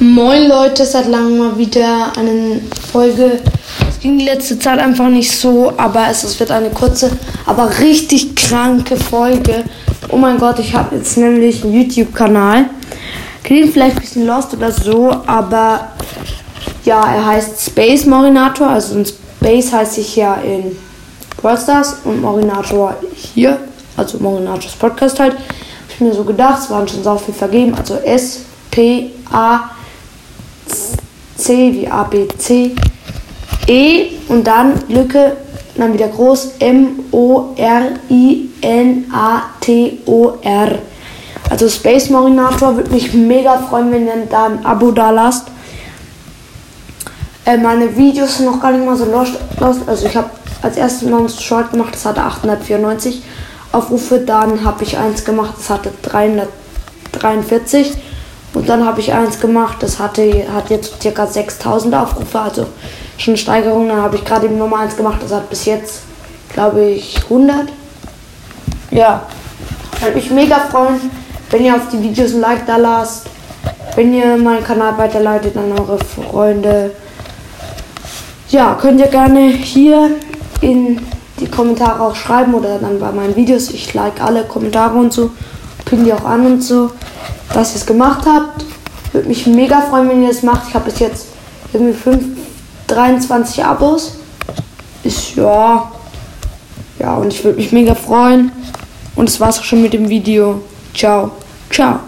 Moin Leute, seit langem mal wieder eine Folge. Es ging die letzte Zeit einfach nicht so, aber es wird eine kurze, aber richtig kranke Folge. Oh mein Gott, ich habe jetzt nämlich einen YouTube-Kanal. Klingt vielleicht ein bisschen lost oder so, aber ja, er heißt Space Morinator. Also in Space heißt ich ja in Brawl Stars und Morinator hier. Also Morinators Podcast halt. Hab ich mir so gedacht, es waren schon so viel vergeben. Also S, P, A, C wie A, B, C, E und dann Lücke, dann wieder groß M, O, R, I, N, A, T, O, R. Also Space Marinator würde mich mega freuen, wenn ihr da ein Abo da lasst. Äh, meine Videos sind noch gar nicht mal so lost. Also ich habe als erstes noch ein Short gemacht, das hatte 894 Aufrufe. Dann habe ich eins gemacht, das hatte 343. Und dann habe ich eins gemacht, das hatte, hat jetzt ca. 6000 Aufrufe, also schon eine Steigerung. Dann habe ich gerade eben Nummer eins gemacht, das hat bis jetzt, glaube ich, 100. Ja, würde mich mega freuen, wenn ihr auf die Videos ein Like da lasst, wenn ihr meinen Kanal weiterleitet an eure Freunde. Ja, könnt ihr gerne hier in die Kommentare auch schreiben oder dann bei meinen Videos. Ich like alle Kommentare und so, pin die auch an und so dass ihr es gemacht habt. Würde mich mega freuen, wenn ihr es macht. Ich habe bis jetzt irgendwie 5, 23 Abos. Ist ja. Ja, und ich würde mich mega freuen. Und das war's auch schon mit dem Video. Ciao. Ciao.